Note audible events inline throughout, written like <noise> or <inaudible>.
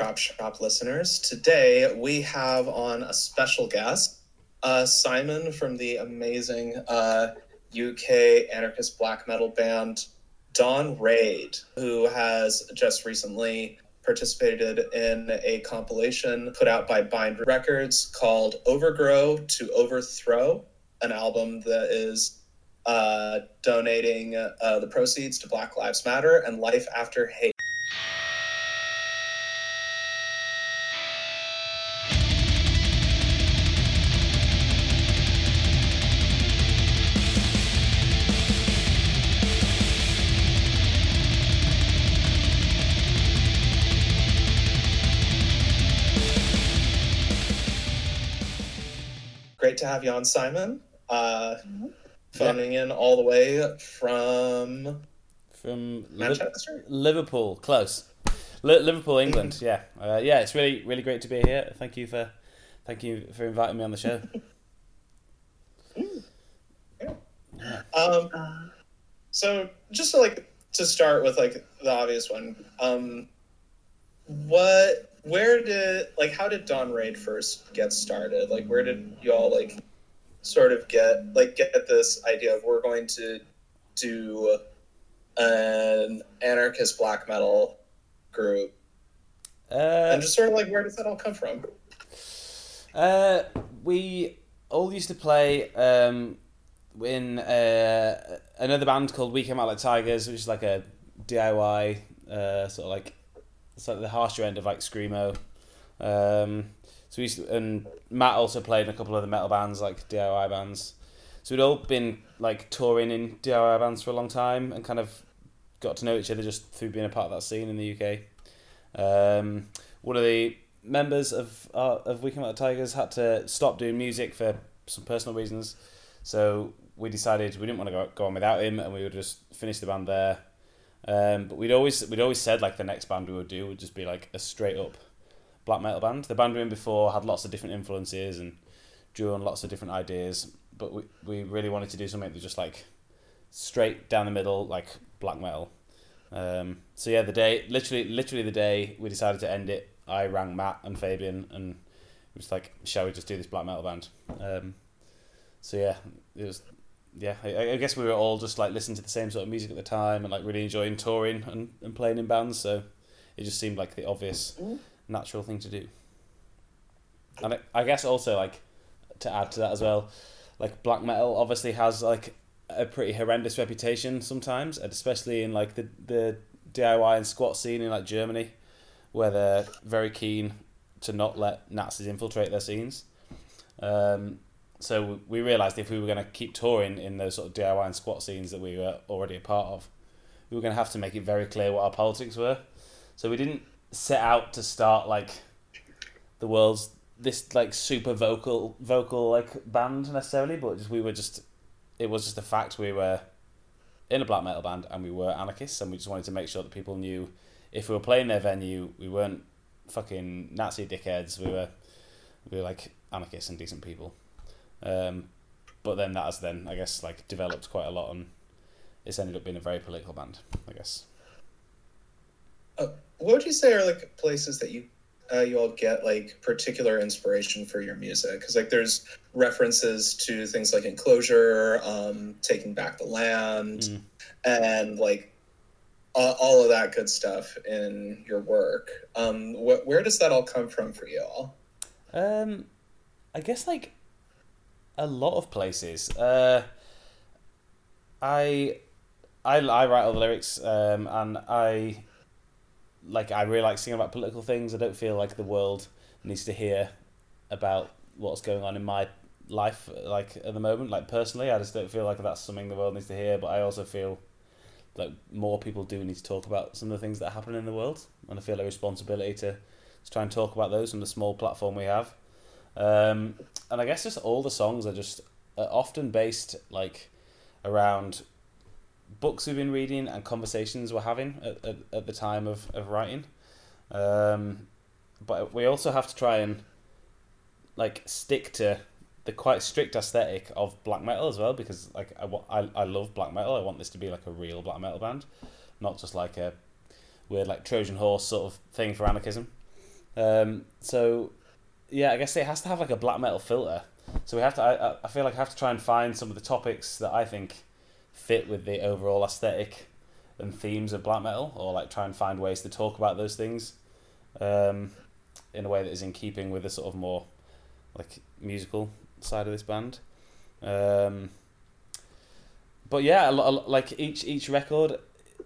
Chop Shop listeners. Today we have on a special guest, uh, Simon from the amazing uh, UK anarchist black metal band Dawn Ray'd, who has just recently participated in a compilation put out by Bindrune Records called Overgrow to Overthrow, an album that is uh, donating uh, the proceeds to Black Lives Matter and Life After Hate. To have you on, Simon. Uh, phoning in all the way from from Liv- Manchester. Liverpool, close. Li- Liverpool, England. <laughs> Yeah, uh, yeah. It's really, really great to be here. Thank you for, thank you for inviting me on the show. <laughs> yeah. Um, so just to like to start with like the obvious one, um, what, where did like how did Dawn Ray'd first get started? Like where did y'all like sort of get like get this idea of we're going to do an anarchist black metal group Uh, and just sort of like where does that all come from? Uh, we all used to play um, in uh, another band called We Came Out Like Tigers, which is like a DIY uh, sort of like it's like the harsher end of like screamo. Um, so we used to, and Matt also played in a couple of the metal bands like DIY bands. So we'd all been like touring in DIY bands for a long time and kind of got to know each other just through being a part of that scene in the UK. Um, one of the members of uh, of We Come Out the Tigers had to stop doing music for some personal reasons, so we decided we didn't want to go, go on without him, and we would just finish the band there. Um, but we'd always we'd always said like the next band we would do would just be like a straight up black metal band. The band we were in before had lots of different influences and drew on lots of different ideas, but we we really wanted to do something that was just like straight down the middle like black metal. Um, so yeah, the day, literally, literally the day we decided to end it, I rang Matt and Fabian and it was like, shall we just do this black metal band? Um, so yeah, it was, yeah, I, I guess we were all just like listening to the same sort of music at the time and like really enjoying touring and, and playing in bands. So it just seemed like the obvious, natural thing to do. And I, I guess also like to add to that as well, like black metal obviously has like a pretty horrendous reputation sometimes, and especially in like the the DIY and squat scene in like Germany, where they're very keen to not let Nazis infiltrate their scenes. Um, so we realised if we were going to keep touring in those sort of DIY and squat scenes that we were already a part of, we were going to have to make it very clear what our politics were. So we didn't set out to start like the world's this like super vocal vocal like band necessarily, but just we were just it was just a fact we were in a black metal band and we were anarchists and we just wanted to make sure that people knew if we were playing their venue we weren't fucking Nazi dickheads we were we were like anarchists and decent people um, but then that has then I guess like developed quite a lot and it's ended up being a very political band I guess Uh, what would you say are like places that you uh, you all get like particular inspiration for your music? Because like there's references to things like enclosure, um, taking back the land, Mm. and like uh, all of that good stuff in your work. Um, wh- where does that all come from for you all? Um, I guess like a lot of places. Uh, I, I, I write all the lyrics, um, and I, like, I really like singing about political things. I don't feel like the world needs to hear about what's going on in my life, like at the moment. Like personally, I just don't feel like that's something the world needs to hear. But I also feel like more people do need to talk about some of the things that happen in the world, and I feel a responsibility to, to try and talk about those on the small platform we have. Um, and I guess just all the songs are just are often based like around books we've been reading and conversations we're having at, at, at the time of, of writing. Um, but we also have to try and like stick to the quite strict aesthetic of black metal as well because like I, I, I love black metal. I want this to be like a real black metal band, not just like a weird like Trojan horse sort of thing for anarchism. Um, so yeah, I guess it has to have like a black metal filter. So we have to. I, I feel like I have to try and find some of the topics that I think fit with the overall aesthetic and themes of black metal, or like try and find ways to talk about those things um, in a way that is in keeping with the sort of more like musical side of this band. Um, but yeah, a lot, like each each record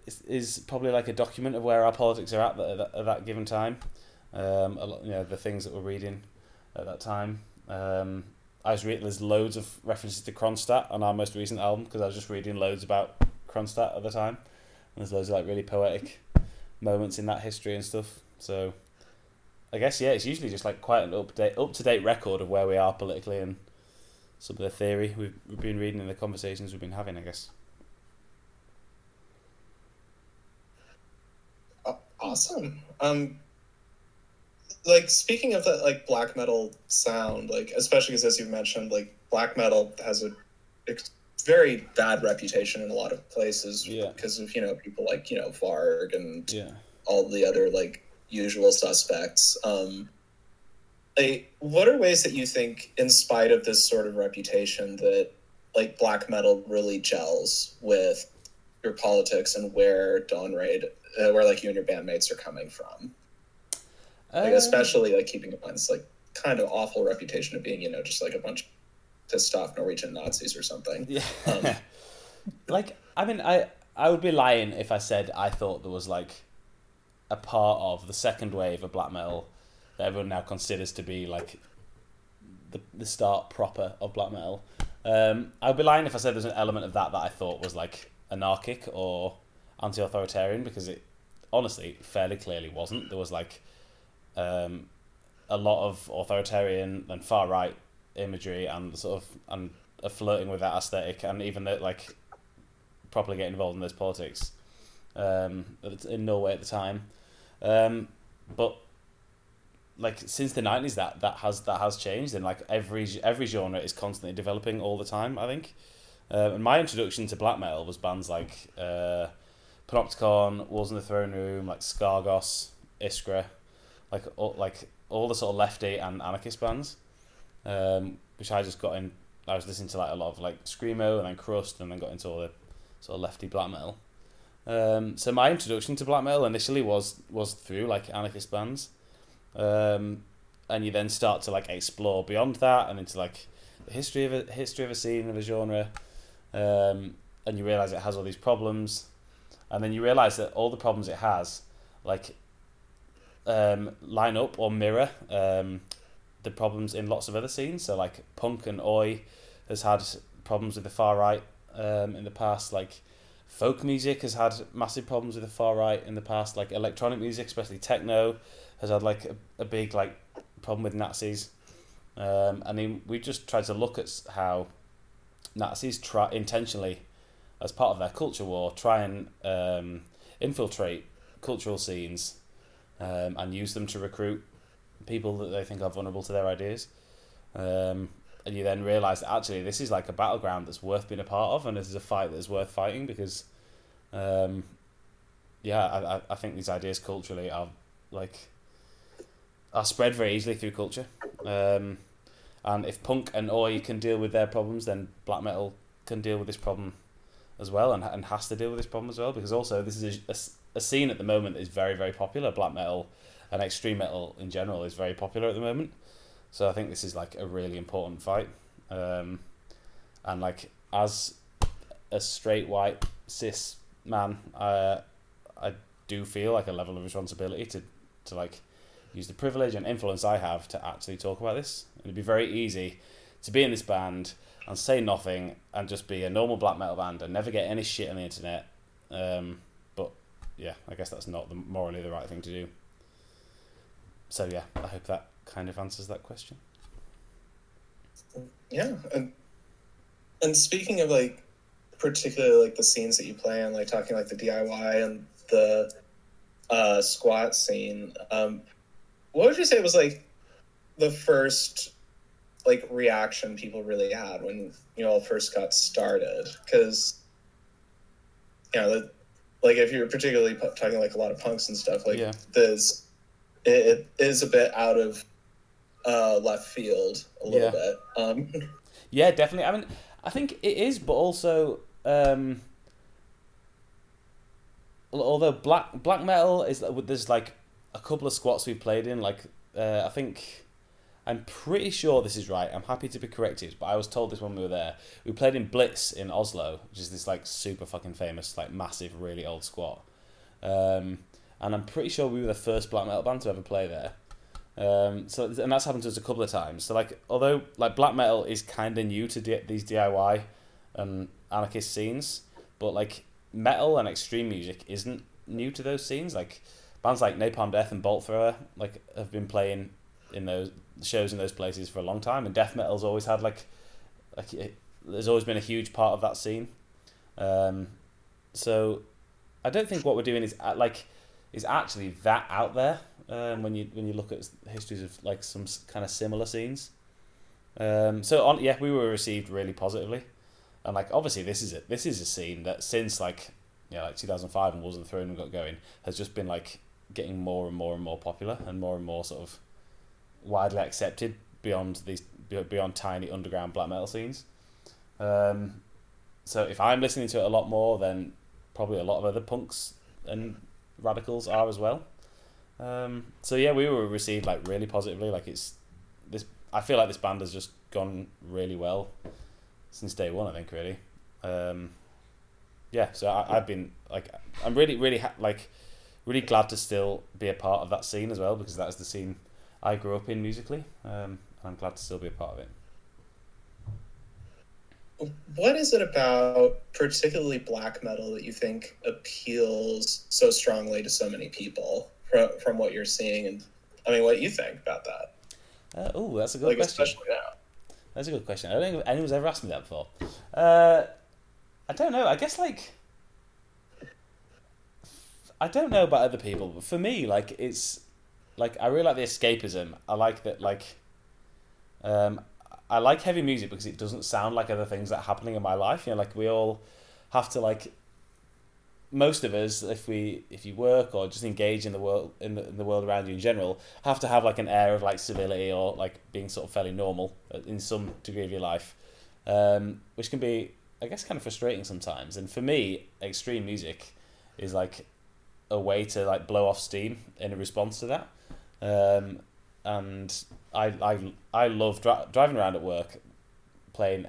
is, is probably like a document of where our politics are at that, at that given time. Um, a lot, you know, the things that we're reading at that time. Um, I was reading there's loads of references to Kronstadt on our most recent album because I was just reading loads about Kronstadt at the time. And there's loads of like really poetic moments in that history and stuff. So I guess yeah, it's usually just like quite an up date up to date record of where we are politically and some of the theory we've, we've been reading in the conversations we've been having, I guess. Awesome. Um, like speaking of that, like black metal sound, like especially because as you've mentioned, like black metal has a very bad reputation in a lot of places yeah. because of you know people like you know Varg and yeah. all the other like usual suspects. Um, like, what are ways that you think, in spite of this sort of reputation, that like black metal really gels with your politics and where Dawn Ray'd, uh, where like you and your bandmates are coming from? Like, um, especially like keeping in mind this like kind of awful reputation of being, you know, just like a bunch of pissed off Norwegian Nazis or something. Yeah. Um, <laughs> like, I mean, I I would be lying if I said I thought there was like a part of the second wave of black metal that everyone now considers to be like the the start proper of black metal. Um, I'd be lying if I said there's an element of that that I thought was like anarchic or anti-authoritarian because it honestly fairly clearly wasn't. There was like um, a lot of authoritarian and far right imagery and sort of and flirting with that aesthetic and even that like properly getting involved in those politics um, in Norway at the time. Um, but like since the nineties, that that has that has changed, and like every every genre is constantly developing all the time. I think. Uh, and my introduction to black metal was bands like uh, Panopticon, Wolves in the Throne Room, like Skagos, Iskra, like all, like all the sort of lefty and anarchist bands, um, which I just got in. I was listening to like a lot of like screamo and then crust, and then got into all the sort of lefty black metal. Um, so my introduction to black metal initially was was through like anarchist bands, um, and you then start to like explore beyond that and into like the history of a history of a scene of a genre, um, and you realize it has all these problems, and then you realize that all the problems it has, like, um, line up or mirror um, the problems in lots of other scenes. So like punk and oi has had problems with the far right um, in the past, like folk music has had massive problems with the far right in the past. Like electronic music, especially techno, has had like a, a big like problem with Nazis. Um, I mean, we just tried to look at how Nazis try intentionally, as part of their culture war, try and um, infiltrate cultural scenes um, and use them to recruit people that they think are vulnerable to their ideas. Um, and you then realize that actually this is like a battleground that's worth being a part of, and this is a fight that's worth fighting because, um, yeah, I, I think these ideas culturally are like are spread very easily through culture, um, and if punk and oi can deal with their problems, then black metal can deal with this problem as well, and and has to deal with this problem as well because also this is a, a, a scene at the moment that is very very popular. Black metal and extreme metal in general is very popular at the moment. So I think this is like a really important fight. Um, and like as a straight white cis man, I do feel like a level of responsibility to, to like use the privilege and influence I have to actually talk about this. And it'd be very easy to be in this band and say nothing and just be a normal black metal band and never get any shit on the internet. Um, yeah, I guess that's not the morally the right thing to do. So yeah, I hope that kind of answers that question. Yeah, and and speaking of like particularly like the scenes that you play in, like talking like the DIY and the uh, squat scene, um, what would you say was like the first like reaction people really had when you all first got started? Because you know, the, like if you're particularly talking like a lot of punks and stuff, like yeah. there's it, it is a bit out of uh, left field a little Yeah. bit. Um, <laughs> Yeah, definitely. I mean, I think it is, but also, um, although black black metal is there's like a couple of squats we've played in. Like, uh, I think I'm pretty sure this is right. I'm happy to be corrected, but I was told this when we were there. We played in Blitz in Oslo, which is this like super fucking famous, like massive, really old squat. Um, and I'm pretty sure we were the first black metal band to ever play there. Um, so and that's happened to us a couple of times. So like, although like black metal is kind of new to D- these DIY and anarchist scenes, but like metal and extreme music isn't new to those scenes. Like bands like Napalm Death and Bolt Thrower like have been playing in those shows in those places for a long time, and death metal's always had like like it, there's always been a huge part of that scene. Um, so I don't think what we're doing is uh, like is actually that out there um, when you when you look at histories of like some kind of similar scenes. Um, so on yeah, we were received really positively, and like obviously this is a this is a scene that since like yeah like two thousand five and Wolves on the Throne got going has just been like getting more and more and more popular and more and more sort of widely accepted beyond these beyond tiny underground black metal scenes. Um, so if I'm listening to it a lot more, then probably a lot of other punks and radicals are as well. Um, so yeah, we were received like really positively. Like it's this. I feel like this band has just gone really well since day one. I think really. Um, yeah, so I, I've been like I'm really really ha- like really glad to still be a part of that scene as well because that is the scene I grew up in musically. Um, and I'm glad to still be a part of it. what is it about particularly black metal that you think appeals so strongly to so many people from, from what you're seeing? And I mean, what you think about that? Uh, oh, that's a good Like, question. especially now. That's a good question. I don't think anyone's ever asked me that before. Uh, I don't know. I guess like I don't know about other people, but for me, like it's like I really like the escapism. I like that like um, I like heavy music because it doesn't sound like other things that are happening in my life. You know, like we all have to like most of us, if we if you work or just engage in the world in the, in the world around you in general, have to have like an air of like civility or like being sort of fairly normal in some degree of your life, um, which can be I guess kind of frustrating sometimes. And for me, extreme music is like a way to like blow off steam in response to that. Um, and I I I love dri- driving around at work, playing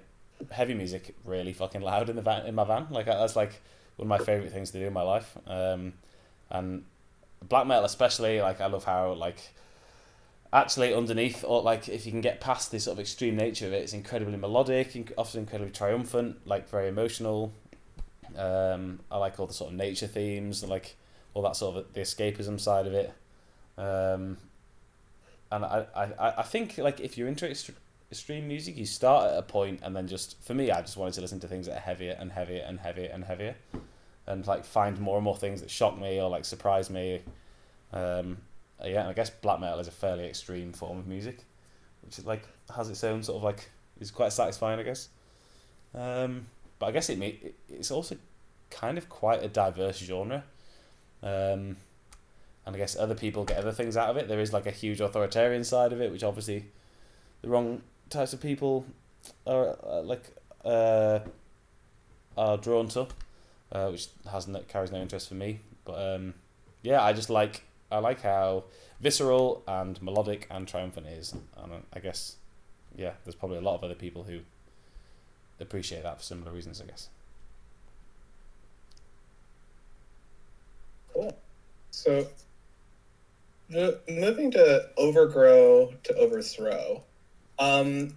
heavy music really fucking loud in the van in my van. Like that's like one of my favorite things to do in my life. Um, and black metal especially, like I love how like actually underneath or like if you can get past this sort of extreme nature of it, it's incredibly melodic, inc- often incredibly triumphant, like very emotional. Um, I like all the sort of nature themes, like all that sort of the escapism side of it. Um, and I, I, I think like if you're into ext- extreme music, you start at a point and then just for me, I just wanted to listen to things that are heavier and heavier and heavier and heavier, and like find more and more things that shock me or like surprise me. Um, yeah, and I guess black metal is a fairly extreme form of music, which is like has its own sort of like is quite satisfying, I guess. Um, but I guess it, may, it it's also kind of quite a diverse genre. Um, and I guess other people get other things out of it. There is like a huge authoritarian side of it, which obviously the wrong types of people are uh, like uh, are drawn to, uh, which has no, carries no interest for me. But um, yeah, I just like I like how visceral and melodic and triumphant is, and I guess yeah, there's probably a lot of other people who appreciate that for similar reasons. I guess. Cool. So, mo- moving to overgrow to overthrow, um,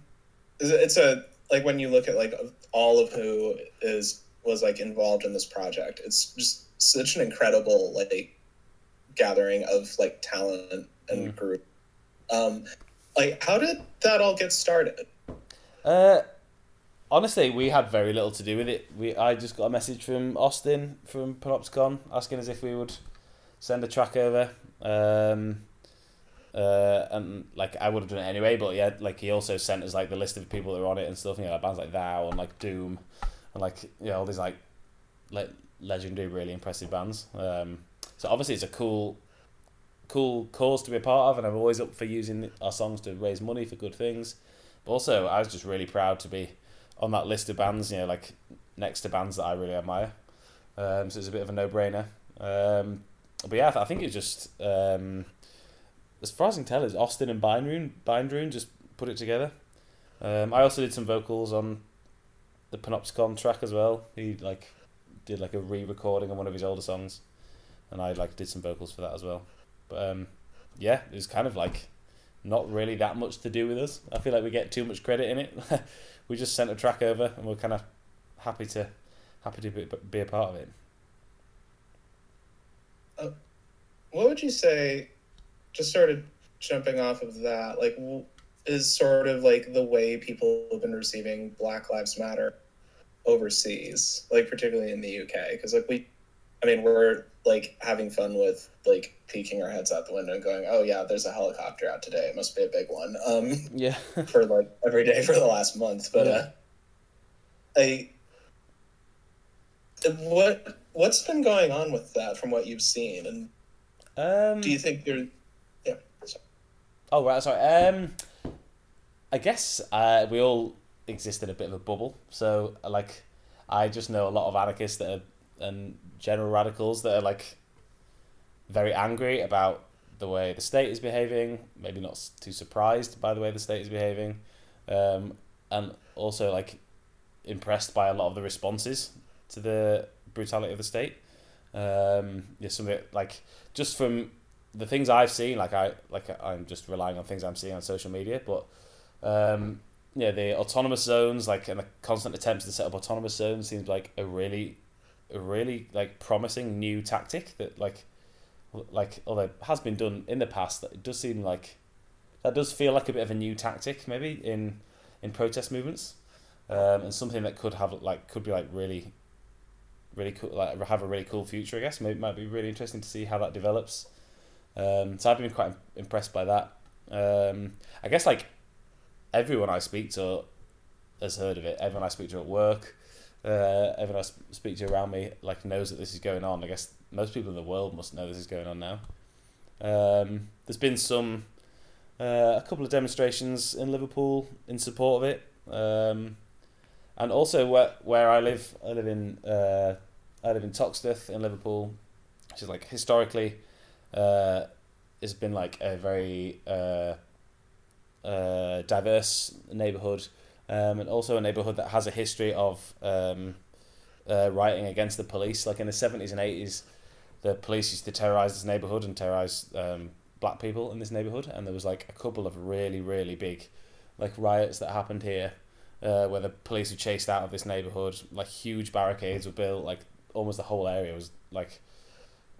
it's a like when you look at like all of who is was like involved in this project, it's just such an incredible like gathering of like talent and Mm. group. Um, like, how did that all get started? Uh, honestly, we had very little to do with it. We I just got a message from Austin from Panopticon asking us if we would send a track over. Um, uh, and like I would have done it anyway, but yeah, like he also sent us like the list of people that were on it and stuff. You know, like bands like Thou and like Doom, and like you know all these like like legendary, really impressive bands. Um, so obviously it's a cool, cool cause to be a part of, and I'm always up for using our songs to raise money for good things. But also, I was just really proud to be on that list of bands. You know, like next to bands that I really admire. Um, so it's a bit of a no brainer. Um, but yeah, I think it's just um, as far as I can tell, is Austin and Bindrune. Bindrune just put it together. Um, I also did some vocals on the Panopticon track as well. He like did like a re-recording of one of his older songs, and I like did some vocals for that as well. But um, yeah, it was kind of like not really that much to do with us. I feel like we get too much credit in it. <laughs> we just sent a track over, and we're kind of happy to happy to be, be a part of it. Uh, what would you say? Just sort of jumping off of that, like, is sort of like the way people have been receiving Black Lives Matter overseas, like particularly in the UK, because like we, I mean, we're like having fun with like peeking our heads out the window and going, "Oh yeah, there's a helicopter out today. It must be a big one." Um, yeah, <laughs> for like every day for the last month, but yeah. uh, I what what's been going on with that from what you've seen, and um, do you think there? Yeah. Sorry. Oh right, sorry. Um, I guess uh, we all exist in a bit of a bubble. So like, I just know a lot of anarchists that are and general radicals that are like very angry about the way the state is behaving. Maybe not too surprised by the way the state is behaving, um, and also like impressed by a lot of the responses to the brutality of the state. Um, yeah, some of it like just from the things I've seen, like I like I'm just relying on things I'm seeing on social media, but um, yeah, the autonomous zones, like and the constant attempts to set up autonomous zones, seems like a really, a really like promising new tactic that like, like although has been done in the past, that it does seem like that does feel like a bit of a new tactic maybe in in protest movements, um, and something that could have like could be like really really cool, like have a really cool future. I guess maybe it might be really interesting to see how that develops. Um, so I've been quite impressed by that. Um, I guess like everyone I speak to has heard of it. Everyone I speak to at work, uh, everyone I speak to around me, like knows that this is going on. I guess most people in the world must know this is going on now. Um, there's been some, uh, a couple of demonstrations in Liverpool in support of it. Um, and also where where I live, I live in uh, I live in Toxteth in Liverpool, which is like historically, uh, has been like a very uh, uh, diverse neighborhood, um, and also a neighborhood that has a history of um, uh, rioting against the police. Like in the seventies and eighties, the police used to terrorize this neighborhood and terrorize um, black people in this neighborhood, and there was like a couple of really really big, like riots that happened here uh, where the police were chased out of this neighborhood. Like huge barricades were built. Like almost the whole area was like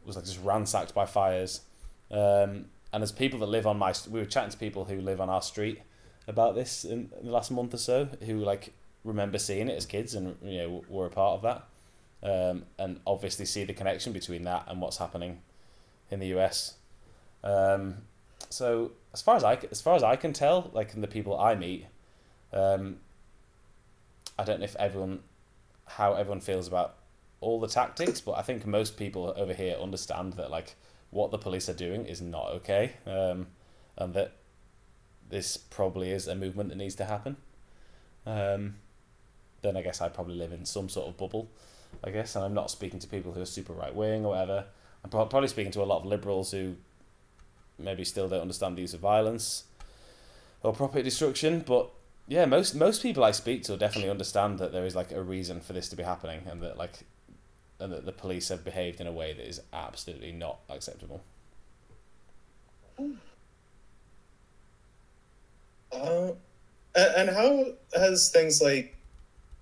was like just ransacked by fires. Um, and there's people that live on my. We were chatting to people who live on our street about this in, in the last month or so, who like remember seeing it as kids and you know were a part of that, um, and obviously see the connection between that and what's happening in the US. Um, so as far as I as far as I can tell, like in the people I meet, um, I don't know if everyone how everyone feels about all the tactics, but I think most people over here understand that like what the police are doing is not okay, um, and that this probably is a movement that needs to happen. Um, then I guess I probably live in some sort of bubble, I guess, and I'm not speaking to people who are super right wing or whatever. I'm probably speaking to a lot of liberals who maybe still don't understand the use of violence or property destruction, but yeah, most most people I speak to definitely understand that there is like a reason for this to be happening, and that like, and that the police have behaved in a way that is absolutely not acceptable. Uh, and how has things like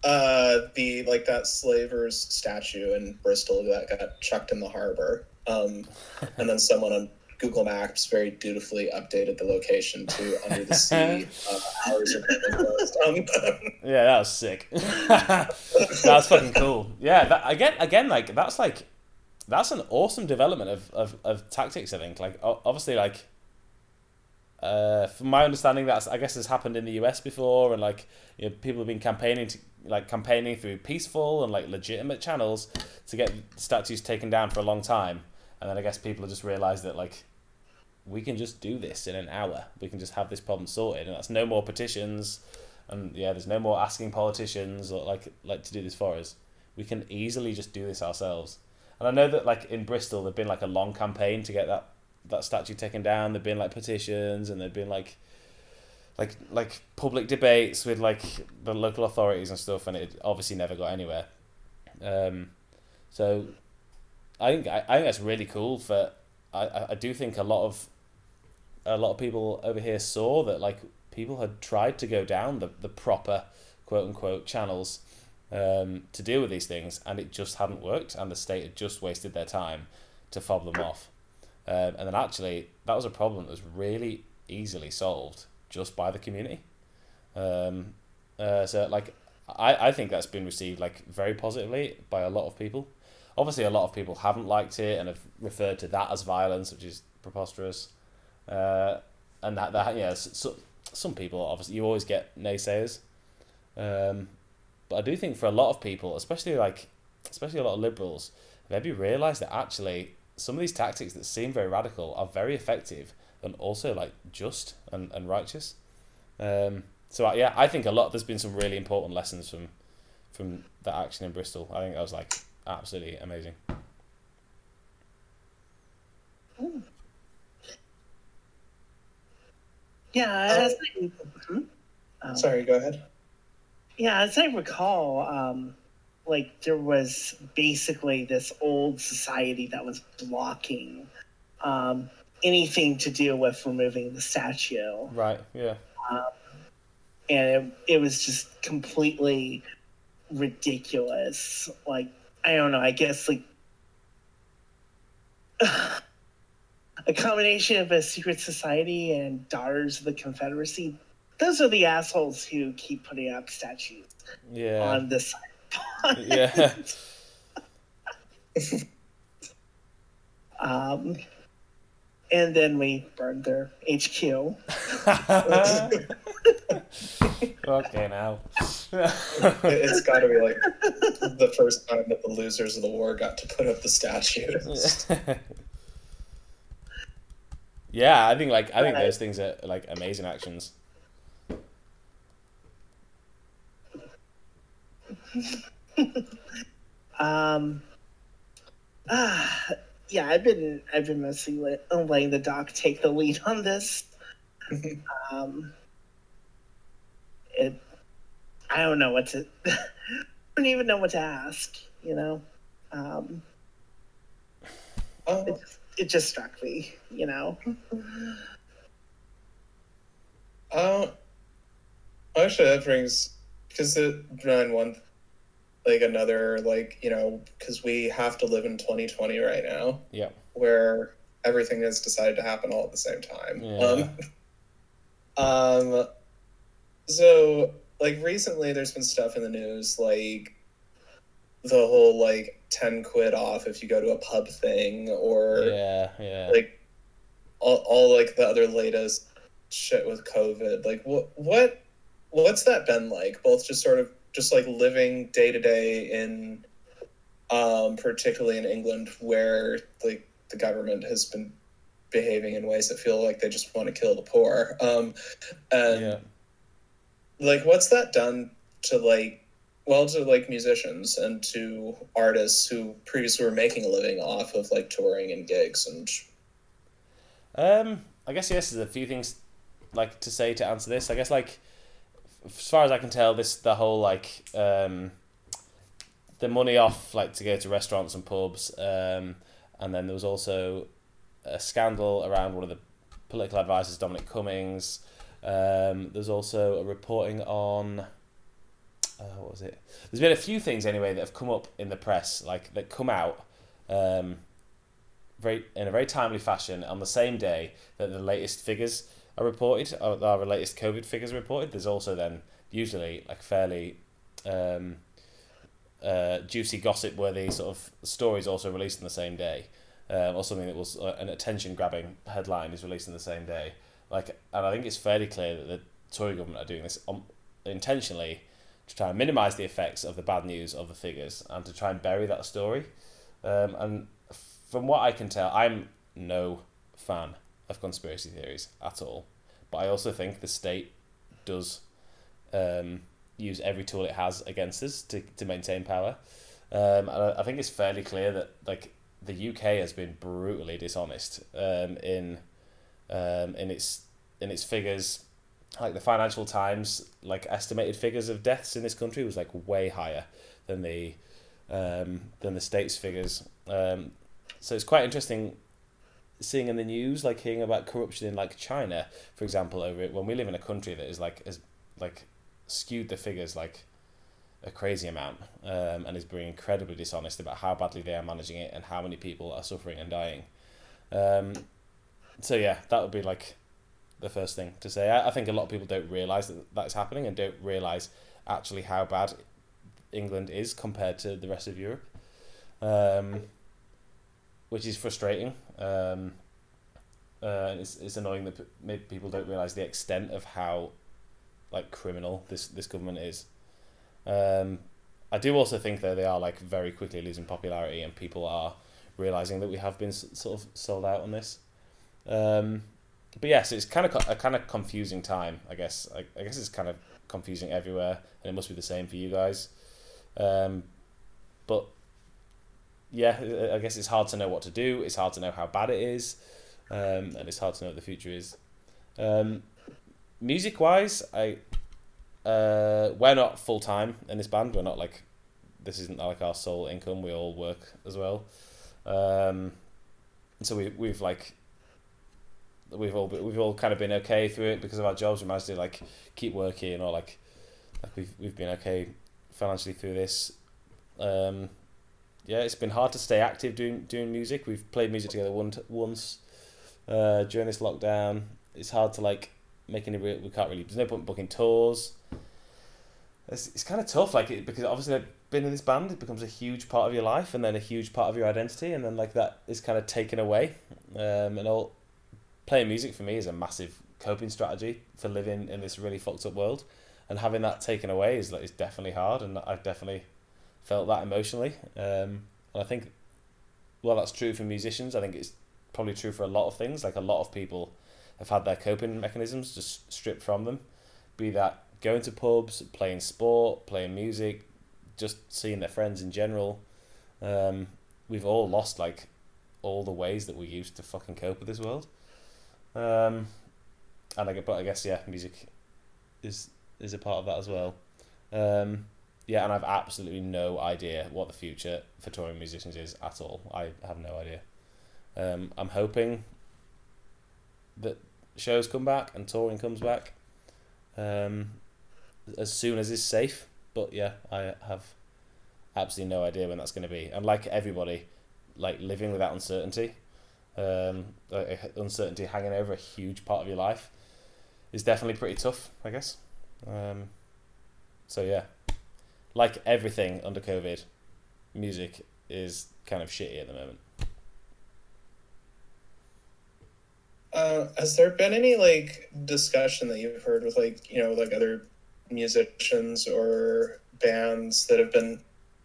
uh the like that slavers statue in Bristol that got chucked in the harbor, um, and then someone on Google Maps very dutifully updated the location to under the sea. <laughs> uh, hours Um, <laughs> yeah, that was sick. <laughs> that's fucking cool. Yeah, that, again, again, like that's like that's an awesome development of, of, of tactics. I think, like obviously, like uh, from my understanding, that's I guess has happened in the US before, and like you know, people have been campaigning to like campaigning through peaceful and like legitimate channels to get statues taken down for a long time, and then I guess people just realised that like we can just do this in an hour. We can just have this problem sorted, and that's no more petitions, and yeah, there's no more asking politicians or like like to do this for us. We can easily just do this ourselves. And I know that like in Bristol, there've been like a long campaign to get that that statue taken down. There've been like petitions, and there've been like like like public debates with like the local authorities and stuff, and it obviously never got anywhere. Um, so I think I, I think that's really cool. For I, I do think a lot of a lot of people over here saw that like people had tried to go down the, the proper quote unquote channels um, to deal with these things, and it just hadn't worked, and the state had just wasted their time to fob them off. Um, and then actually, that was a problem that was really easily solved just by the community. Um, uh, so like, I, I think that's been received like very positively by a lot of people. Obviously, a lot of people haven't liked it and have referred to that as violence, which is preposterous. Uh, and that that yeah, so, some people obviously you always get naysayers. Um, but I do think for a lot of people, especially like especially a lot of liberals, maybe realise that actually some of these tactics that seem very radical are very effective and also like just and, and righteous. Um, so uh, yeah, I think a lot. There's been some really important lessons from from that action in Bristol. I think that was like absolutely amazing. Yeah, as I, hmm? Um, Sorry, go ahead. Yeah, as I recall, um, like there was basically this old society that was blocking um, anything to do with removing the statue. Right. Yeah. Um, and it, it was just completely ridiculous. Like I don't know. I guess like <sighs> a combination of a secret society and daughters of the Confederacy. Those are the assholes who keep putting up statues yeah. on this side. yeah. <laughs> um, and then we burned their HQ. <laughs> okay, now. <laughs> it's got to be like the first time that the losers of the war got to put up the statues. <laughs> yeah, I think like I think those things are like amazing actions. <laughs> um. Ah, yeah, I've been I've been mostly letting the doc take the lead on this. um, it, I don't know what to. <laughs> I don't even know what to ask. You know, um, oh. it, just, it just struck me. You know. Uh, actually, that brings because the nine one like another like you know because we have to live in 2020 right now yeah where everything has decided to happen all at the same time yeah. um <laughs> um so like recently there's been stuff in the news like the whole like 10 quid off if you go to a pub thing or yeah yeah. like all, all like the other latest shit with covid. Like what what what's that been like? Both just sort of just like living day to day in um, particularly in England where like the government has been behaving in ways that feel like they just want to kill the poor. Um, and yeah. Like what's that done to like well to like musicians and to artists who previously were making a living off of like touring and gigs and um i guess yes there's a few things like to say to answer this i guess like as far as I can tell, this the whole like um, the money off like to go to restaurants and pubs, um, and then there was also a scandal around one of the political advisors, Dominic Cummings. Um, there's also a reporting on. Uh, what was it? There's been a few things anyway that have come up in the press, like that come out um, very in a very timely fashion on the same day that the latest figures are reported, or our latest COVID figures are reported. There's also then usually like fairly um, uh, juicy gossip worthy sort of stories also released on the same day, um, or something that was uh, an attention grabbing headline is released on the same day. Like, and I think it's fairly clear that the Tory government are doing this on, intentionally to try and minimise the effects of the bad news of the figures and to try and bury that story. Um, and from what I can tell, I'm no fan of conspiracy theories at all. But I also think the state does um, use every tool it has against us to, to maintain power. Um, and I, I think it's fairly clear that like the UK has been brutally dishonest um, in um, in its in its figures. Like the Financial Times, like estimated figures of deaths in this country was like way higher than the um, than the states figures. Um, so it's quite interesting seeing in the news, like hearing about corruption in like China, for example, over it when we live in a country that is like is like skewed the figures like a crazy amount um, and is being incredibly dishonest about how badly they are managing it and how many people are suffering and dying. Um, so yeah, that would be like the first thing to say. I, I think a lot of people don't realize that that's happening and don't realize actually how bad England is compared to the rest of Europe, um, which is frustrating. Um, uh, it's, it's annoying that people don't realize the extent of how like criminal this this government is. Um, I do also think that they are like very quickly losing popularity, and people are realizing that we have been sort of sold out on this. Um, but yes, it's kind of a kind of confusing time. I guess I, I guess it's kind of confusing everywhere, and it must be the same for you guys. Um, but yeah, I guess it's hard to know what to do. It's hard to know how bad it is, um, and it's hard to know what the future is. Um, music wise, I uh, we're not full time in this band. We're not like this isn't like our sole income. We all work as well, um, so we we've like we've all we've all kind of been okay through it because of our jobs. We managed to like keep working or like like we've we've been okay financially through this. Um, yeah, it's been hard to stay active doing doing music. We've played music together one once uh, during this lockdown. It's hard to like make any. We can't really. There's no point booking tours. It's, it's kind of tough, like it, because obviously being in this band, it becomes a huge part of your life, and then a huge part of your identity, and then like that is kind of taken away. Um, and all playing music for me is a massive coping strategy for living in this really fucked up world, and having that taken away is like is definitely hard, and I've definitely felt that emotionally. Um, and I think, well, that's true for musicians. I think it's probably true for a lot of things. Like a lot of people have had their coping mechanisms just stripped from them, be that going to pubs, playing sport, playing music, just seeing their friends in general. Um, we've all lost like all the ways that we used to fucking cope with this world. Um, and I but I guess yeah, music is is a part of that as well. Um, yeah, and I've absolutely no idea what the future for touring musicians is at all. I have no idea. Um, I'm hoping that shows come back and touring comes back um, as soon as it's safe. But yeah, I have absolutely no idea when that's going to be. And like everybody, like living with that uncertainty, um, uncertainty hanging over a huge part of your life, is definitely pretty tough. I guess. Um, so yeah, like everything under COVID, music is kind of shitty at the moment. Uh, has there been any like discussion that you've heard with like you know like other musicians or bands that have been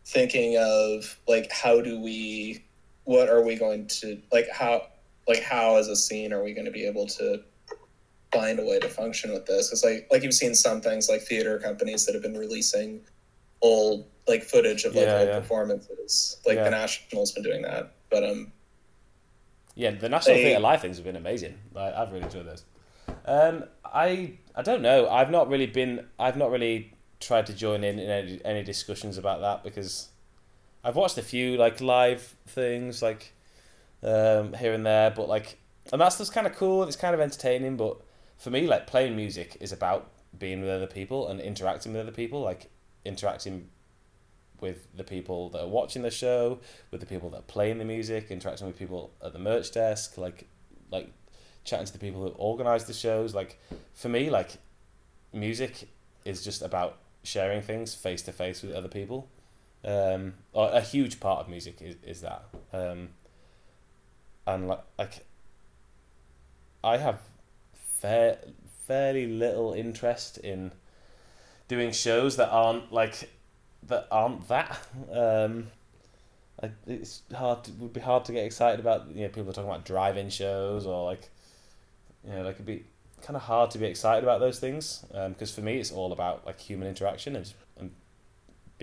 thinking of like how do we what are we going to like how like how as a scene are we going to be able to find a way to function with this because like like you've seen some things like theater companies that have been releasing old like footage of like Yeah, old yeah. performances like Yeah. the national's been doing that but um Yeah, the National They- Theatre Live things have been amazing. Like, I've really enjoyed those. Um, I I don't know. I've not really been. I've not really tried to join in in any, any discussions about that because I've watched a few like live things like um, here and there, but like, and that's just kind of cool. It's kind of entertaining, but for me, like playing music is about being with other people and interacting with other people, like interacting with the people that are watching the show, with the people that are playing the music, interacting with people at the merch desk, like like chatting to the people who organize the shows. Like for me, like music is just about sharing things face to face with other people. Um, a huge part of music is, is that. Um, and like, like I have fair, fairly little interest in doing shows that aren't like that aren't that. Um, I, it's hard. To, would be hard to get excited about. You know, people are talking about drive-in shows or like you know, like it'd be kind of hard to be excited about those things because for me, it's all about like human interaction and, and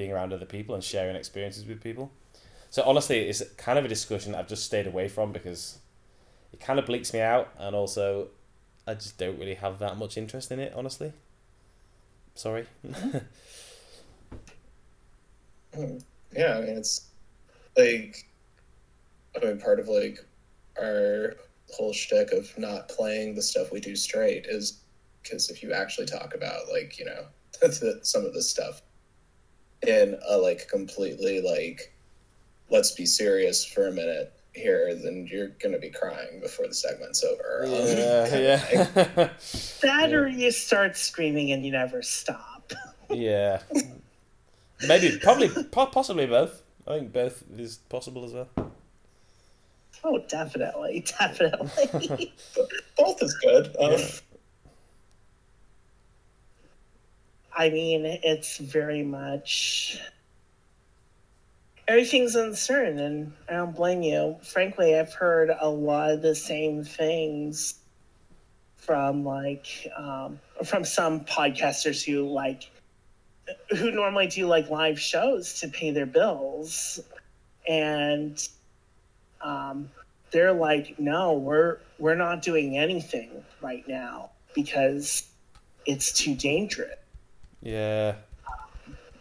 being around other people and sharing experiences with people. So honestly, it's kind of a discussion I've just stayed away from because it kind of bleaks me out, and also I just don't really have that much interest in it. Honestly, sorry. <laughs> yeah, I mean it's like I mean part of like our whole shtick of not playing the stuff we do straight is because if you actually talk about like you know <laughs> some of this stuff in a like completely like let's be serious for a minute here then you're gonna be crying before the segment's over yeah, um, yeah. that or you start screaming and you never stop yeah maybe probably possibly both i think both is possible as well Oh, definitely, <laughs> definitely. <laughs> Both is good. Um, I mean, it's very much everything's uncertain, and I don't blame you. Frankly, I've heard a lot of the same things from like um, from some podcasters who like who normally do like live shows to pay their bills, and um, they're like, no, we're we're not doing anything right now because it's too dangerous. Yeah.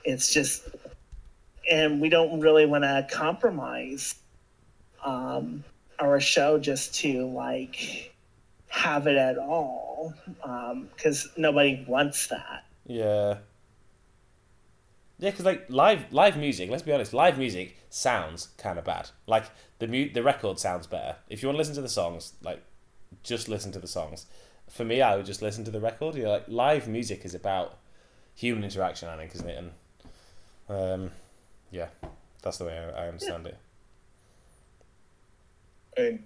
It's just, and we don't really want to compromise um, our show just to like have it at all because um, nobody wants that. Yeah. Yeah, because like live live music. Let's be honest, live music sounds kind of bad. Like the mu- the record sounds better. If you want to listen to the songs, like just listen to the songs. For me, I would just listen to the record. You know, like live music is about human interaction. I think, isn't it? And um, yeah, that's the way I, I understand yeah. it.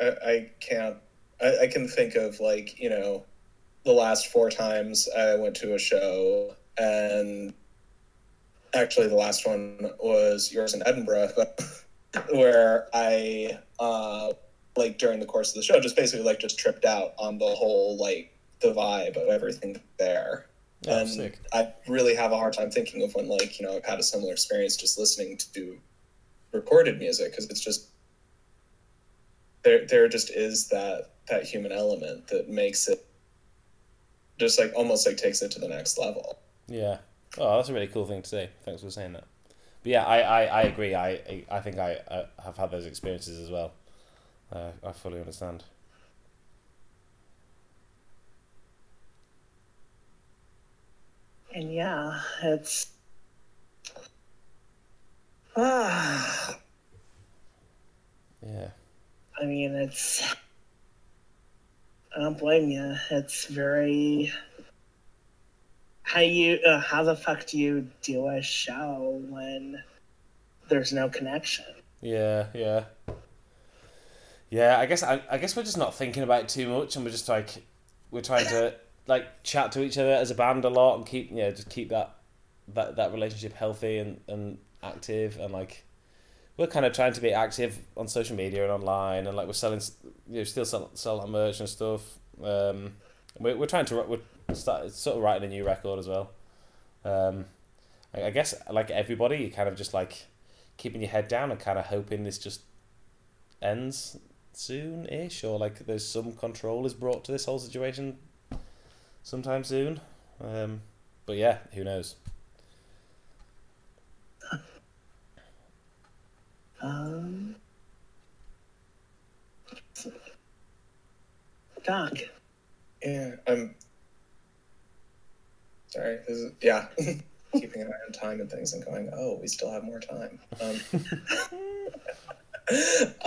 I, I, I can't. I, I can think of like you know, the last four times I went to a show and actually the last one was yours in Edinburgh, <laughs> where I uh, like during the course of the show just basically like just tripped out on the whole like the vibe of everything there. Oh, and sick. I really have a hard time thinking of when like you know I've had a similar experience just listening to recorded music because it's just there there just is that that human element that makes it just like almost like takes it to the next level. Yeah. Oh, that's a really cool thing to say. Thanks for saying that. But yeah, I, I, I agree. I, I think I, I have had those experiences as well. Uh, I fully understand. And yeah, it's. Ah. <sighs> yeah. I mean, it's. I don't blame you. It's very how you uh, how the fuck do you do a show when there's no connection? Yeah, yeah, yeah. I guess I, I guess we're just not thinking about it too much, and we're just like we're trying to like chat to each other as a band a lot and keep yeah just keep that that that relationship healthy and and active and like we're kind of trying to be active on social media and online and like we're selling you know still sell, sell our merch and stuff um we're, we're trying to we're start sort of writing a new record as well. Um, I, I guess like everybody, you kind of just like keeping your head down and kind of hoping this just ends soon-ish, or like there's some control is brought to this whole situation sometime soon. Um, but yeah, who knows? Um, Doc. Yeah, I'm Sorry, this is, yeah, <laughs> keeping an eye on time and things and going, oh, we still have more time. Um,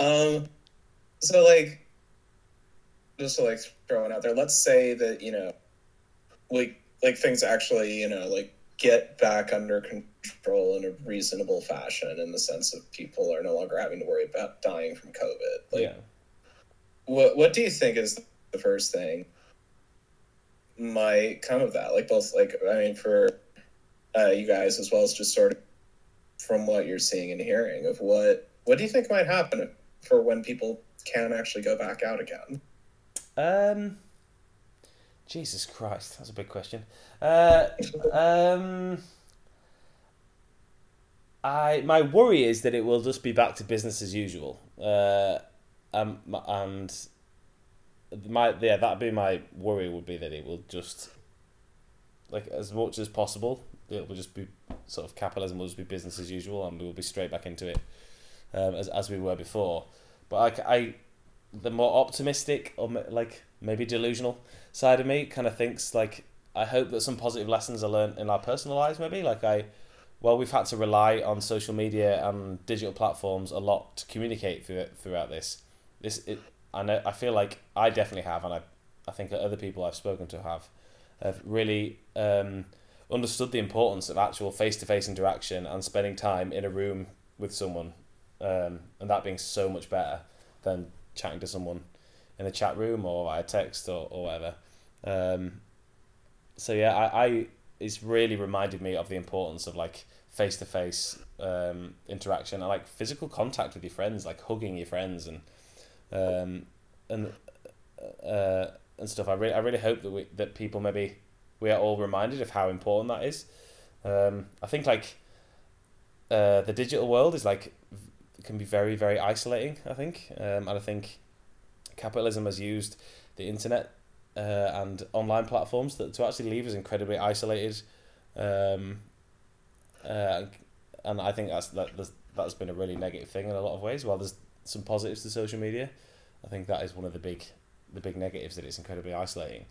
<laughs> um, so like, just to like throw it out there, let's say that you know, like like things actually you know like get back under control in a reasonable fashion in the sense of people are no longer having to worry about dying from COVID. Like, yeah. what what do you think is the first thing might come of that. Like both, like I mean, for uh, you guys as well as just sort of from what you're seeing and hearing of what what do you think might happen for when people can actually go back out again? Um, Jesus Christ, that's a big question. Uh, um, I my worry is that it will just be back to business as usual. Uh, um, and my yeah, that'd be my worry. Would be that it will just like as much as possible. It will just be sort of capitalism will just be business as usual, and we will be straight back into it um, as as we were before. But I, I the more optimistic or like maybe delusional side of me kind of thinks like I hope that some positive lessons are learned in our personal lives. Maybe like I, well, we've had to rely on social media and digital platforms a lot to communicate through throughout this. This it, I know I feel like I definitely have, and I, I think other people I've spoken to have, have really um, understood the importance of actual face to face interaction and spending time in a room with someone, um, and that being so much better than chatting to someone in a chat room or via text or, or whatever. Um, so yeah, I, I it's really reminded me of the importance of like face to face interaction like physical contact with your friends, like hugging your friends and um, and uh, and stuff. I really I really hope that we that people maybe we are all reminded of how important that is. Um, I think like uh, the digital world is like can be very very isolating. I think, um, and I think capitalism has used the internet uh, and online platforms that to actually leave us incredibly isolated. Um, uh, and I think that's that that's been a really negative thing in a lot of ways. While there's some positives to social media, I think that is one of the big the big negatives that it's incredibly isolating.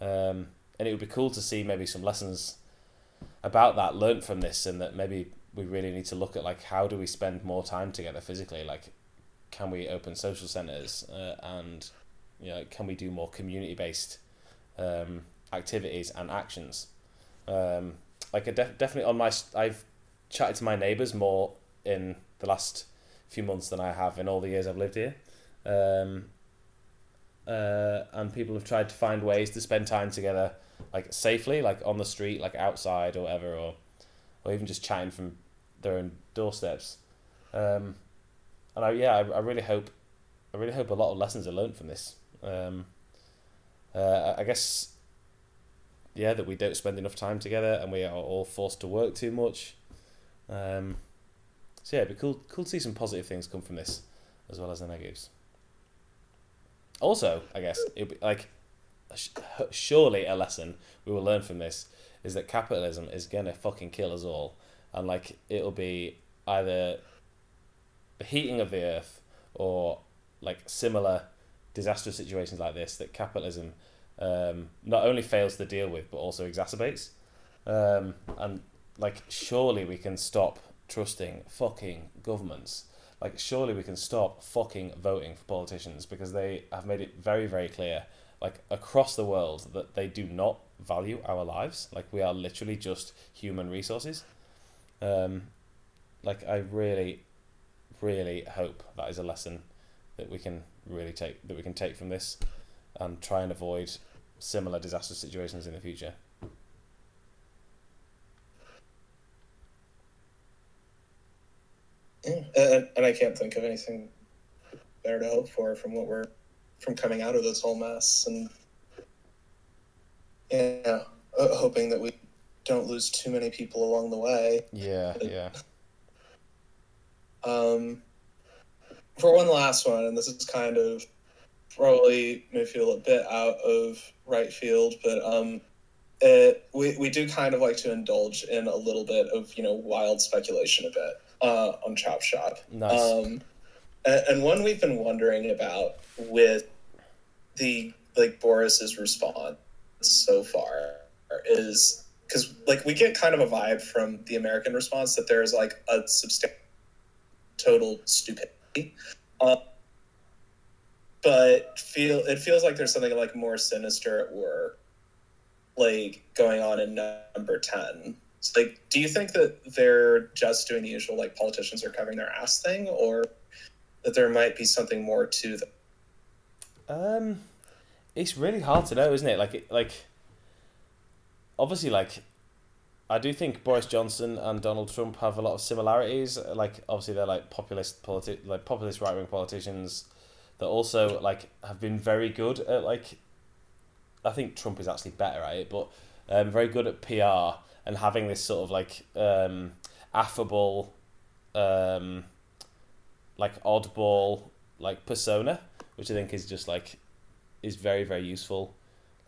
Um, and it would be cool to see maybe some lessons about that learnt from this, and that maybe we really need to look at like how do we spend more time together physically, like can we open social centers uh, and you know can we do more community based um, activities and actions? Um, like a def- definitely on my I've chatted to my neighbors more in the last few months than I have in all the years I've lived here. Um, uh, and people have tried to find ways to spend time together like safely like on the street like outside or whatever or or even just chatting from their own doorsteps. Um, and I yeah I, I really hope I really hope a lot of lessons are learned from this. Um, uh, I guess yeah that we don't spend enough time together and we are all forced to work too much. Um, so yeah, it'd be cool cool to see some positive things come from this as well as the negatives. Also, I guess it'd be like surely a lesson we will learn from this is that capitalism is gonna fucking kill us all, and like it'll be either the heating of the earth or like similar disastrous situations like this that capitalism um, not only fails to deal with but also exacerbates. Um, and like, surely we can stop trusting fucking governments. Like, surely we can stop fucking voting for politicians because they have made it very, very clear, like across the world, that they do not value our lives. Like, we are literally just human resources. Um, like, I really, really hope that is a lesson that we can really take that we can take from this and try and avoid similar disaster situations in the future. Yeah, and, and I can't think of anything better to hope for from what we're from coming out of this whole mess, and yeah, uh, hoping that we don't lose too many people along the way. Yeah, yeah. Um, for one last one, and this is kind of probably may feel a bit out of right field, but um, it, we we do kind of like to indulge in a little bit of you know wild speculation a bit uh, on Chop Shop. Nice. Um, and, and one we've been wondering about with the like Boris's response so far is because like we get kind of a vibe from the American response that there is like a substantial total stupidity. Um, but feel it feels like there's something like more sinister at work, like going on in number ten. Like, do you think that they're just doing the usual like politicians are covering their ass thing, or that there might be something more to them? Um, it's really hard to know, isn't it? Like, like, obviously, like, I do think Boris Johnson and Donald Trump have a lot of similarities. Like, obviously, they're like populist politi- like populist right wing politicians. that also like have been very good at like. I think Trump is actually better at it, but um, very good at PR and having this sort of like um, affable, um, like oddball like persona, which I think is just like is very very useful,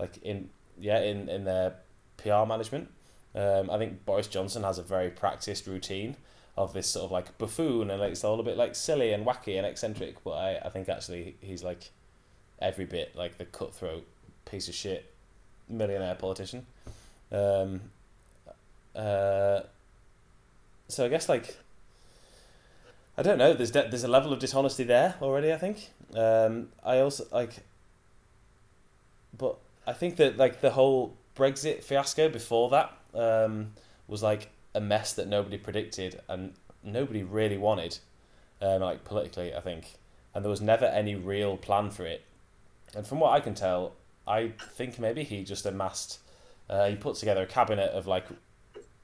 like in yeah in in their PR management. Um, I think Boris Johnson has a very practiced routine of this sort of like buffoon and like it's all a bit like silly and wacky and eccentric, but I, I think actually he's like every bit like the cutthroat piece of shit millionaire politician. Um, uh, so I guess like I don't know. There's de- there's a level of dishonesty there already. I think. Um, I also like, but I think that like the whole Brexit fiasco before that um, was like a mess that nobody predicted and nobody really wanted, um, like politically. I think, and there was never any real plan for it. And from what I can tell, I think maybe he just amassed. Uh, he put together a cabinet of like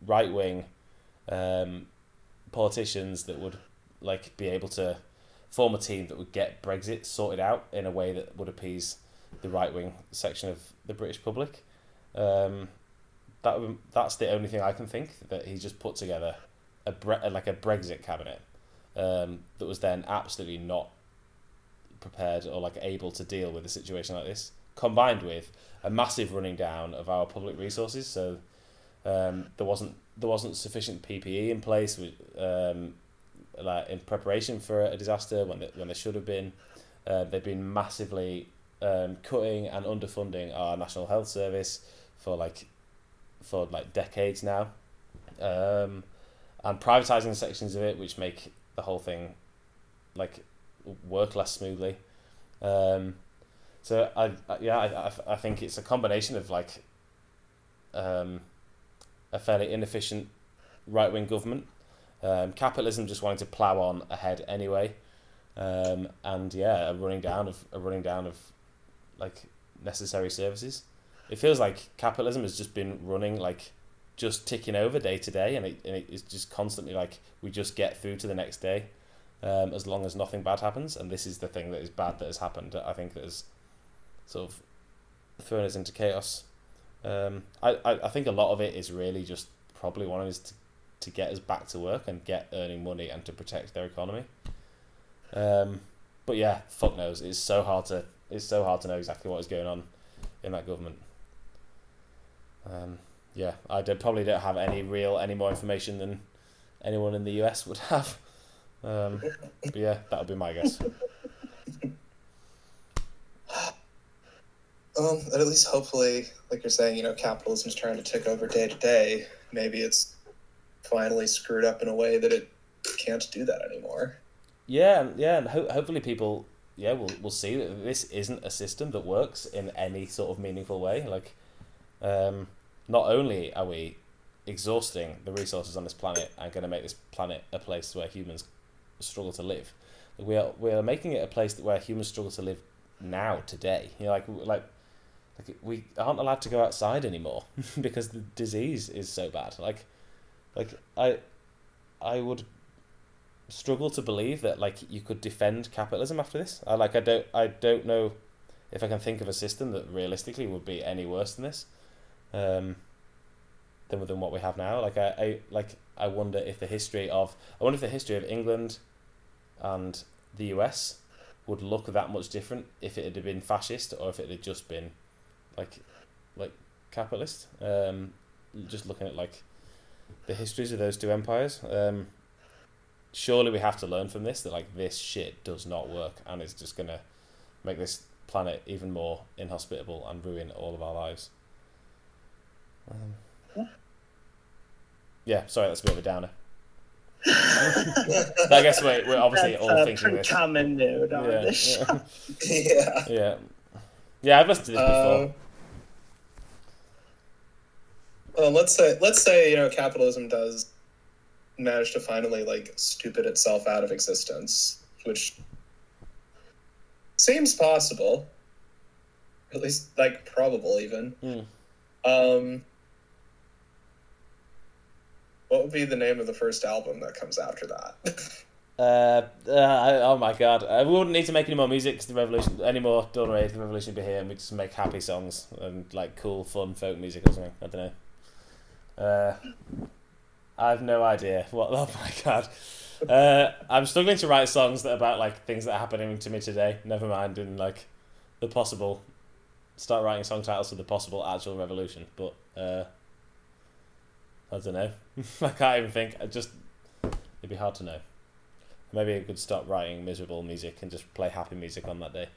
right wing um, politicians that would like be able to form a team that would get Brexit sorted out in a way that would appease the right wing section of the British public. Um, that that's the only thing I can think that he just put together a bre- like a Brexit cabinet um, that was then absolutely not prepared or like able to deal with a situation like this, combined with a massive running down of our public resources. So um, there wasn't there wasn't sufficient PPE in place. Um, like in preparation for a disaster when they, when there should have been. Uh, they've been massively um, cutting and underfunding our national health service for like for like decades now, um, and privatizing sections of it which make the whole thing like work less smoothly. Um, so I, I yeah I, I think it's a combination of like um, a fairly inefficient right wing government um, capitalism just wanting to plow on ahead anyway, um, and yeah, a running down of a running down of like necessary services. It feels like capitalism has just been running like just ticking over day to day, and it and it's just constantly like we just get through to the next day, um, as long as nothing bad happens. And this is the thing that is bad that has happened. I think that has sort of thrown us into chaos. Um, I, I, I think a lot of it is really just probably wanting us to to get us back to work and get earning money and to protect their economy. Um, but yeah, fuck knows. It's so hard to it's so hard to know exactly what is going on in that government. Um, yeah, I did, probably don't have any real any more information than anyone in the US would have. Um, but yeah, that would be my guess. Um, and at least hopefully, like you're saying, you know, capitalism's trying to take over day to day. Maybe it's finally screwed up in a way that it can't do that anymore. Yeah, yeah, and ho- hopefully people, yeah, will will see that this isn't a system that works in any sort of meaningful way. Like, um, not only are we exhausting the resources on this planet and going to make this planet a place where humans struggle to live, we are we are making it a place where humans struggle to live now today. You know, like like like we aren't allowed to go outside anymore <laughs> because the disease is so bad. Like like I, I would struggle to believe that like you could defend capitalism after this. I like I don't I don't know if I can think of a system that realistically would be any worse than this, um, than than what we have now. Like I, I like I wonder if the history of I wonder if the history of England, and the U.S. would look that much different if it had been fascist or if it had just been, like, like capitalist. Um, just looking at like the histories of those two empires. Um, surely we have to learn from this that like this shit does not work and it's just gonna make this planet even more inhospitable and ruin all of our lives. Um, yeah, sorry, that's a bit of a downer. <laughs> I guess we're, we're obviously That's all a thinking pretty this. common note on Yeah, this yeah, show. <laughs> yeah. yeah, yeah. I've listened to this before. Uh, well, let's say let's say you know capitalism does manage to finally like stupid itself out of existence, which seems possible, at least like probable even. Um, what would be the name of the first album that comes after that? <laughs> Uh, uh, oh my god! Uh, we wouldn't need to make any more music because the revolution anymore. Don't worry, the revolution would be here, and we just make happy songs and like cool, fun folk music or something. I don't know. Uh, I have no idea. <laughs> What? Oh my god! Uh, I'm struggling to write songs that about like things that are happening to me today. Never mind in like the possible. Start writing song titles for the possible actual revolution, but uh, I don't know. <laughs> I can't even think. I just it'd be hard to know. Maybe I could stop writing miserable music and just play happy music on that day.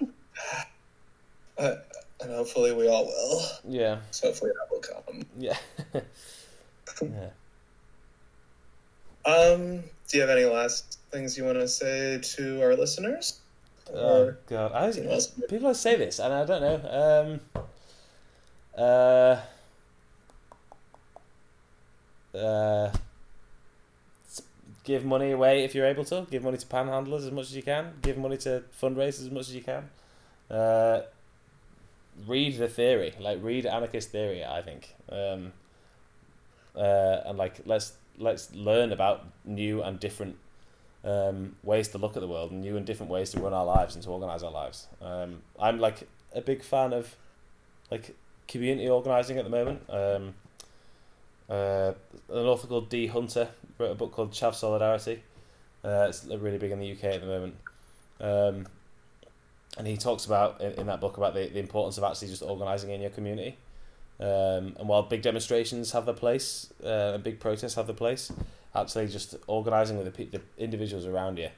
<laughs> Uh, and hopefully we all will. Yeah. So hopefully that will come. Yeah. <laughs> yeah. Um, do you have any last things you want to say to our listeners? Oh Or god, I else? people say this, and I don't know. Um, uh, uh, give money away if you're able to. Give money to panhandlers as much as you can. Give money to fundraisers as much as you can. Uh, read the theory, like read anarchist theory. I think, um, uh, and like let's let's learn about new and different um, ways to look at the world, and new and different ways to run our lives and to organize our lives. Um, I'm like a big fan of like community organizing at the moment. Um, uh, an author called D Hunter wrote a book called Chav Solidarity. Uh, it's really big in the UK at the moment. Um, and he talks about in, in that book about the, the importance of actually just organizing in your community. Um, and while big demonstrations have their place uh, and big protests have their place, actually just organizing with the, pe- the individuals around you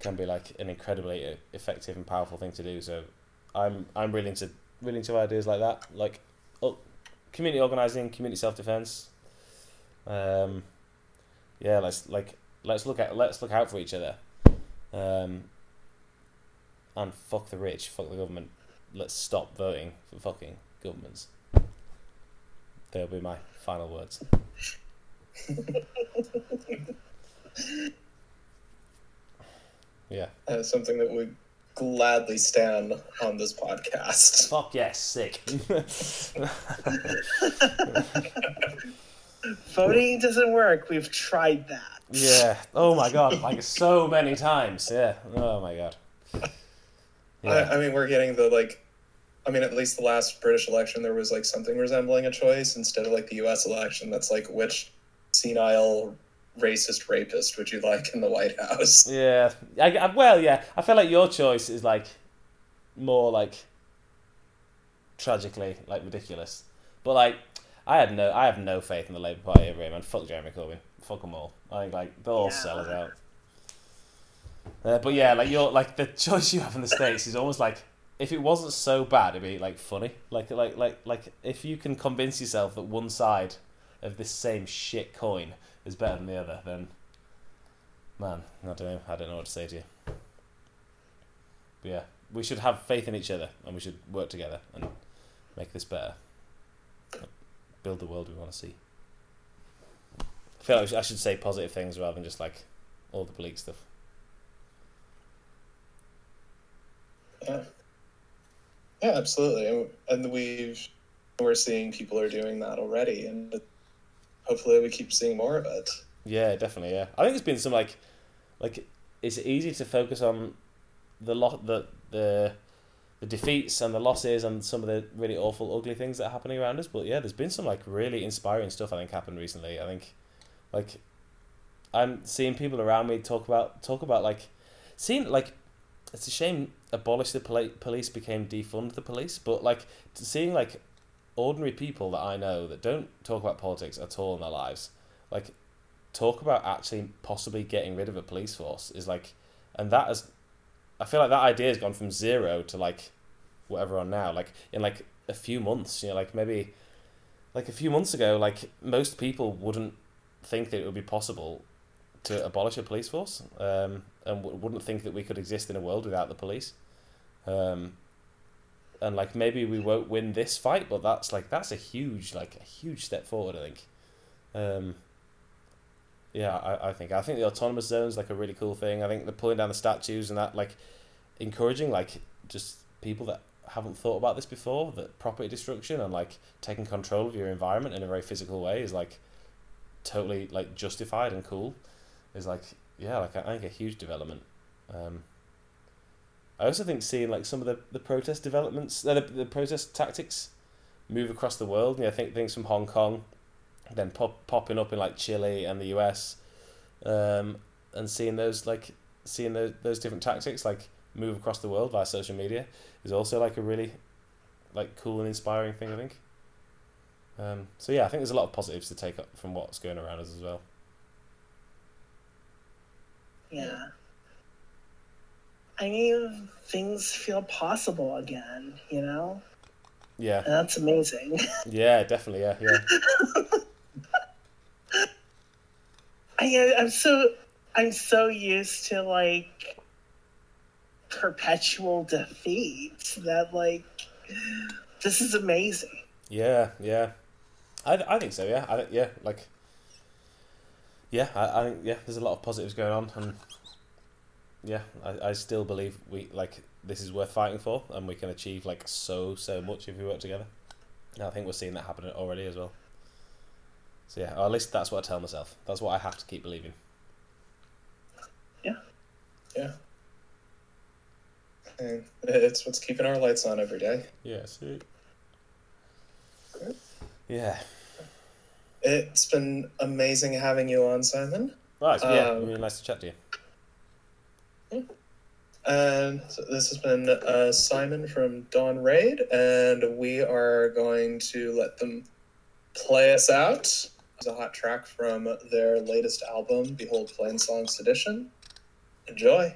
can be like an incredibly uh, effective and powerful thing to do. So I'm I'm really into really into ideas like that, like oh, community organizing, community self defense. Um, yeah, let's like let's look at let's look out for each other. Um, and fuck the rich, fuck the government. Let's stop voting for fucking governments. They'll be my final words. <laughs> yeah. Uh, something that would gladly stand on this podcast. Fuck yes, sick. <laughs> Voting doesn't work. We've tried that. yeah. Oh my god, like so many times. Yeah. Oh my god. I, Yeah. I mean, we're getting the like. I mean, at least the last British election, there was like something resembling a choice instead of like the U.S. election. That's like which senile racist rapist would you like in the White House? <laughs> Yeah. I, I, well, yeah. I feel like your choice is like more like tragically like ridiculous. But like, I had no, I have no faith in the Labour Party over here, man. Fuck Jeremy Corbyn. Fuck them all. I think like they'll all Yeah. sell us out. Uh, but yeah, like your like the <laughs> choice you have in the states is almost like if it wasn't so bad, it'd be like funny. Like like like like if you can convince yourself that one side of this same shit coin is better than the other, then man, I don't know. I don't know what to say to you. But yeah, we should have faith in each other and we should work together and make this better. Build the world we want to see. I feel like I should say positive things rather than just like all the bleak stuff. Yeah, yeah, absolutely. And we've we're seeing people are doing that already, and hopefully we keep seeing more of it. Yeah, definitely. Yeah, I think it's been some like, like it's easy to focus on the lot the the the defeats and the losses and some of the really awful, ugly things that are happening around us. But yeah, there's been some like really inspiring stuff I think happened recently. I think, like, I'm seeing people around me talk about talk about like, seeing like, it's a shame abolish the poli- police became defund the police, but like seeing like ordinary people that I know that don't talk about politics at all in their lives, like talk about actually possibly getting rid of a police force is like, and that has, I feel like that idea has gone from zero to like, whatever on now, like in like a few months, you know, like maybe, like a few months ago, like most people wouldn't think that it would be possible to abolish a police force, um, and w- wouldn't think that we could exist in a world without the police, um, and like maybe we won't win this fight, but that's like that's a huge like a huge step forward, I think. Um, yeah, I, I think I think the autonomous zones like a really cool thing. I think the pulling down the statues and that like encouraging like just people that haven't thought about this before that property destruction and like taking control of your environment in a very physical way is like totally like justified and cool is like yeah, like I think a huge development. Um, I also think seeing like some of the, the protest developments, uh, the, the protest tactics move across the world. You know, I think things from Hong Kong, then pop, popping up in like Chile and the US, um, and seeing those like seeing those, those different tactics like move across the world via social media is also like a really like cool and inspiring thing. I think. Um, so yeah, I think there's a lot of positives to take up from what's going around us as well. Yeah. I mean, things feel possible again, you know? Yeah. And that's amazing. <laughs> Yeah, definitely. Yeah, yeah. <laughs> I, I'm so I'm so used to like perpetual defeat that like this is amazing. Yeah, yeah. I, I think so. Yeah, I yeah, like yeah, I, I think yeah. There's a lot of positives going on, and yeah, I, I still believe we like this is worth fighting for, and we can achieve like so so much if we work together. And I think we're seeing that happen already as well. So yeah, or at least that's what I tell myself. That's what I have to keep believing. Yeah. Yeah. And it's what's keeping our lights on every day. Yeah. See. Good. Yeah. It's been amazing having you on, Simon. Right. Yeah. Um, really nice to chat to you. And so this has been uh, Simon from Dawn Ray'd, and we are going to let them play us out. It's a hot track from their latest album, Behold Plainsong Sedition. Enjoy.